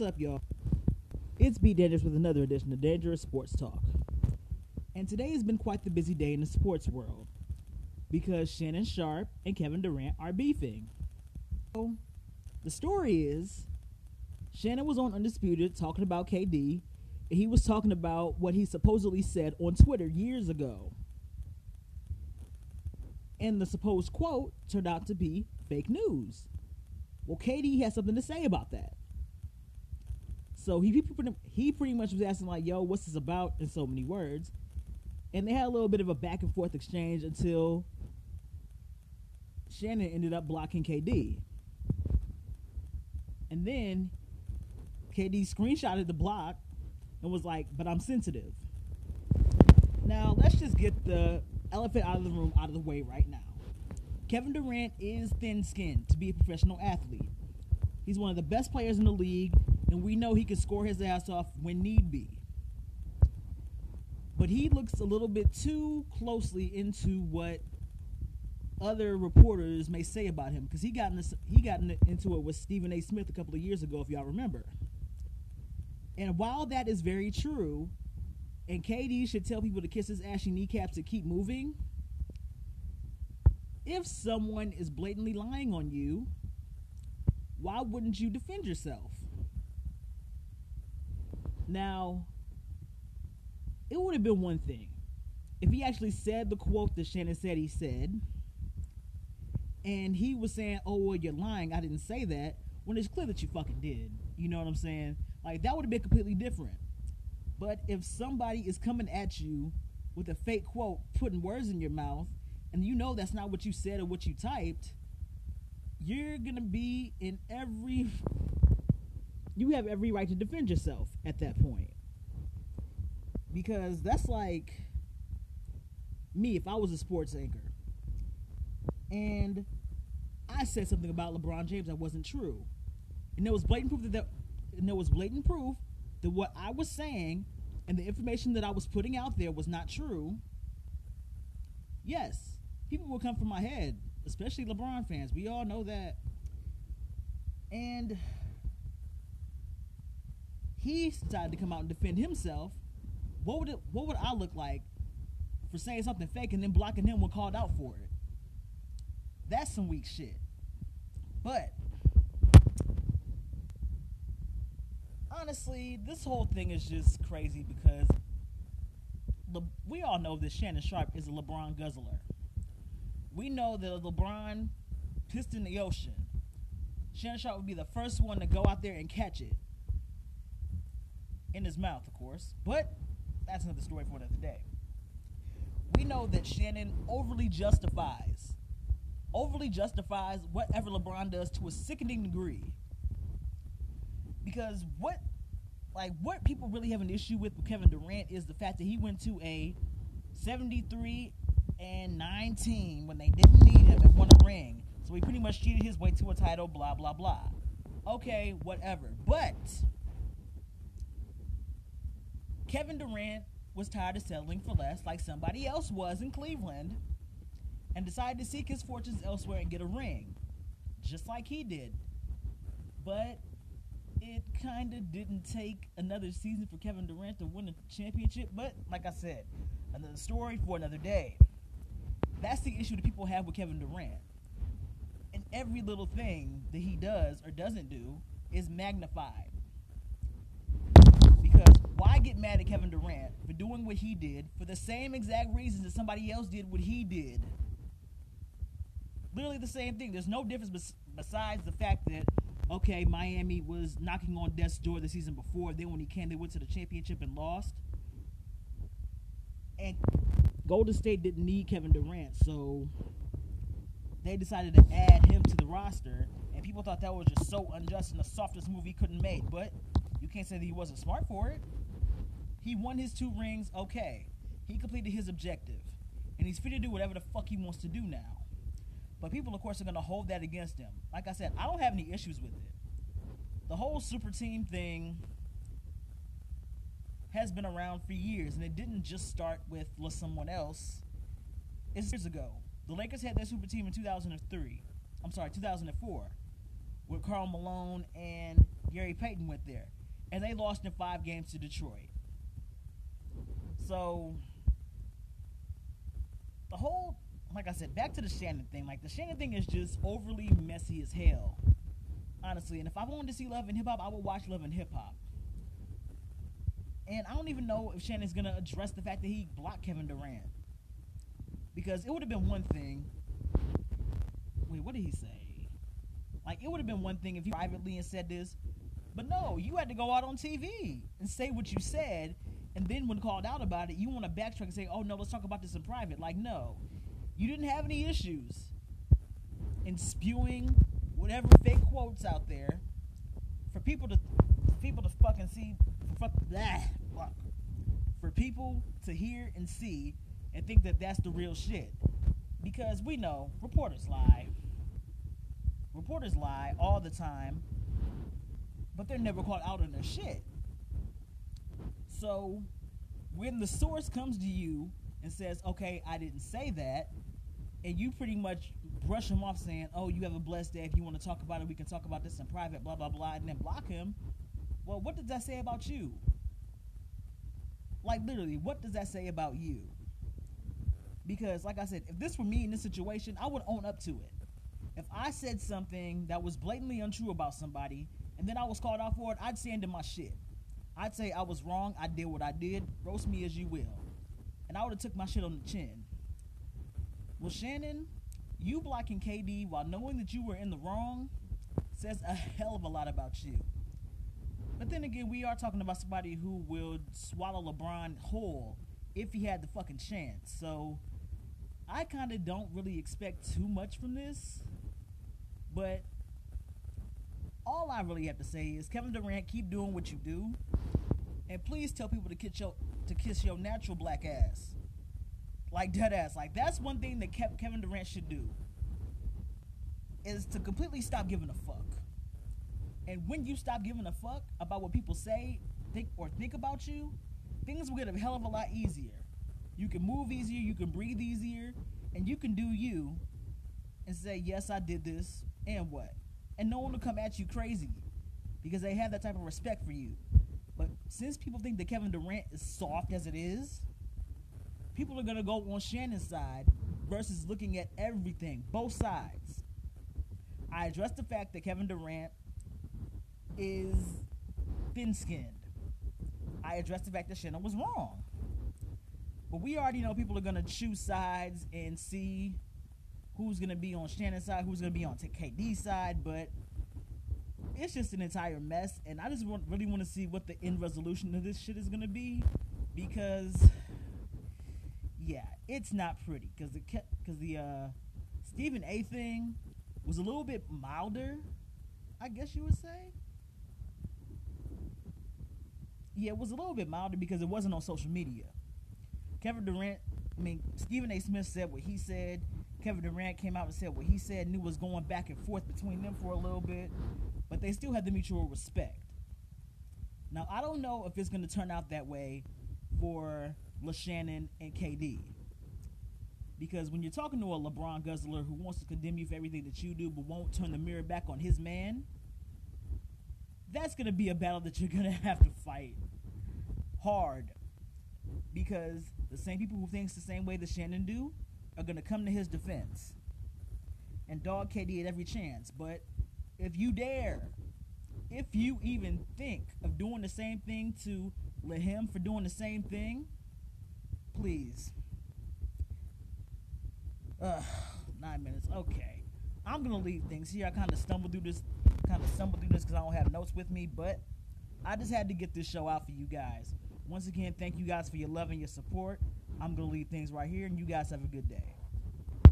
What's up, y'all? It's B Dangerous with another edition of Dangerous Sports Talk. And today has been quite the busy day in the sports world because Shannon Sharpe and Kevin Durant are beefing. So, the story is Shannon was on Undisputed talking about KD, and he was talking about what he supposedly said on Twitter years ago. And the supposed quote turned out to be fake news. Well, KD has something to say about that. So he he pretty much was asking like, "Yo, what's this about?" in so many words, and they had a little bit of a back and forth exchange until Shannon ended up blocking KD, and then KD screenshotted the block and was like, "But I'm sensitive." Now let's just get the elephant out of the room out of the way right now. Kevin Durant is thin-skinned to be a professional athlete. He's one of the best players in the league and we know he can score his ass off when need be. But he looks a little bit too closely into what other reporters may say about him because he got in he got in, into it with Stephen A. Smith a couple of years ago, if y'all remember. And while that is very true, and KD should tell people to kiss his ashy kneecaps to keep moving, if someone is blatantly lying on you, why wouldn't you defend yourself? Now, it would have been one thing if he actually said the quote that Shannon said he said, and he was saying, "Oh well, you're lying. I didn't say that." When it's clear that you fucking did. You know what I'm saying? Like that would have been completely different. But if somebody is coming at you with a fake quote, putting words in your mouth, and you know that's not what you said or what you typed, you're gonna be in every you have every right to defend yourself at that point. Because that's like me if I was a sports anchor and I said something about LeBron James that wasn't true. And there was blatant proof that, that and there was blatant proof that what I was saying and the information that I was putting out there was not true. Yes, people will come from my head, especially LeBron fans. We all know that. And he decided to come out and defend himself, what would it what would I look like for saying something fake and then blocking him when called out for it? That's some weak shit. But honestly, this whole thing is just crazy because Le- we all know that Shannon Sharpe is a LeBron guzzler. We know that LeBron pissed in the ocean. Shannon Sharpe would be the first one to go out there and catch it in his mouth, of course. But that's another story for another day. We know that Shannon overly justifies, overly justifies whatever LeBron does to a sickening degree. Because what, like, what people really have an issue with with Kevin Durant is the fact that he went to a 73 and 19 when they didn't need him and won a ring. So he pretty much cheated his way to a title, blah, blah, blah. Okay, whatever. But Kevin Durant was tired of settling for less, like somebody else was in Cleveland, and decided to seek his fortunes elsewhere and get a ring, just like he did. But it kind of didn't take another season for Kevin Durant to win a championship. But like I said, another story for another day. That's the issue that people have with Kevin Durant. And every little thing that he does or doesn't do is magnified why get mad at Kevin Durant for doing what he did for the same exact reasons that somebody else did what he did? Literally the same thing. There's no difference besides the fact that okay, Miami was knocking on death's door the season before. Then when he came, they went to the championship and lost. And Golden State didn't need Kevin Durant, so they decided to add him to the roster. And people thought that was just so unjust and the softest move he couldn't make. But you can't say that he wasn't smart for it. He won his two rings, okay. He completed his objective. And he's free to do whatever the fuck he wants to do now. But people, of course, are going to hold that against him. Like I said, I don't have any issues with it. The whole super team thing has been around for years, and it didn't just start with someone else. It's years ago. The Lakers had their super team in 2003. I'm sorry, 2004. where Karl Malone and Gary Payton went there, and they lost in five games to Detroit. So the whole, like I said, back to the Shannon thing. Like the Shannon thing is just overly messy as hell, honestly. And if I wanted to see Love and Hip Hop, I would watch Love and Hip Hop. And I don't even know if Shannon's gonna address the fact that he blocked Kevin Durant. Because it would have been one thing. Wait, what did he say? Like it would have been one thing if he privately and said this, but no, you had to go out on TV and say what you said, and then when called out about it, you want to backtrack and say, "Oh no, let's talk about this in private." Like no, you didn't have any issues in spewing whatever fake quotes out there for people to people to fucking see for fuck, blah, fuck, for people to hear and see and think that that's the real shit. Because we know reporters lie. Reporters lie all the time but they're never caught out on their shit so when the source comes to you and says okay i didn't say that and you pretty much brush him off saying oh you have a blessed day if you want to talk about it we can talk about this in private blah blah blah and then block him well what does that say about you like literally what does that say about you because, like I said, if this were me in this situation, I would own up to it. If I said something that was blatantly untrue about somebody and then I was called out for it, I'd stand in my shit. I'd say I was wrong, I did what I did, roast me as you will. And I would have took my shit on the chin. Well, Shannon, you blocking KD while knowing that you were in the wrong says a hell of a lot about you. But then again, we are talking about somebody who would swallow LeBron whole if he had the fucking chance. So I kind of don't really expect too much from this, but all I really have to say is Kevin Durant, keep doing what you do, and please tell people to kiss your to kiss your natural black ass, like dead ass. Like that's one thing that Kevin Durant should do is to completely stop giving a fuck. And when you stop giving a fuck about what people say, think or think about you, things will get a hell of a lot easier. You can move easier, you can breathe easier, and you can do you and say, Yes, I did this, and what? And no one will come at you crazy because they have that type of respect for you. Since people think that Kevin Durant is soft as it is, people are to go on Shannon's side versus looking at everything, both sides. I addressed the fact that Kevin Durant is thin skinned. I addressed the fact that Shannon was wrong. But we already know people are to choose sides and see who's to be on Shannon's side, who's to be on KD's side. But it's just an entire mess. And I just want, really want to see what the end resolution of this shit is going to be. Because, yeah, it's not pretty. Because the, cause the uh, Stephen A thing was a little bit milder, I guess you would say. Yeah, it was a little bit milder because it wasn't on social media. Kevin Durant, I mean, Stephen A. Smith said what he said. Kevin Durant came out and said what he said, and it was going back and forth between them for a little bit, but they still had the mutual respect. Now, I don't know if it's going to turn out that way for LeShannon and KD. Because when you're talking to a LeBron guzzler who wants to condemn you for everything that you do but won't turn the mirror back on his man, that's going to be a battle that you're going to have to fight hard because the same people who thinks the same way that Shannon do are gonna come to his defense and dog KD at every chance. But if you dare, if you even think of doing the same thing to let him for doing the same thing, please. Ugh, nine minutes. Okay. I'm gonna leave things here. I kind of stumbled through this, kind of stumbled through this because I don't have notes with me, but I just had to get this show out for you guys. Once again, thank you guys for your love and your support. I'm to leave things right here, and you guys have a good day.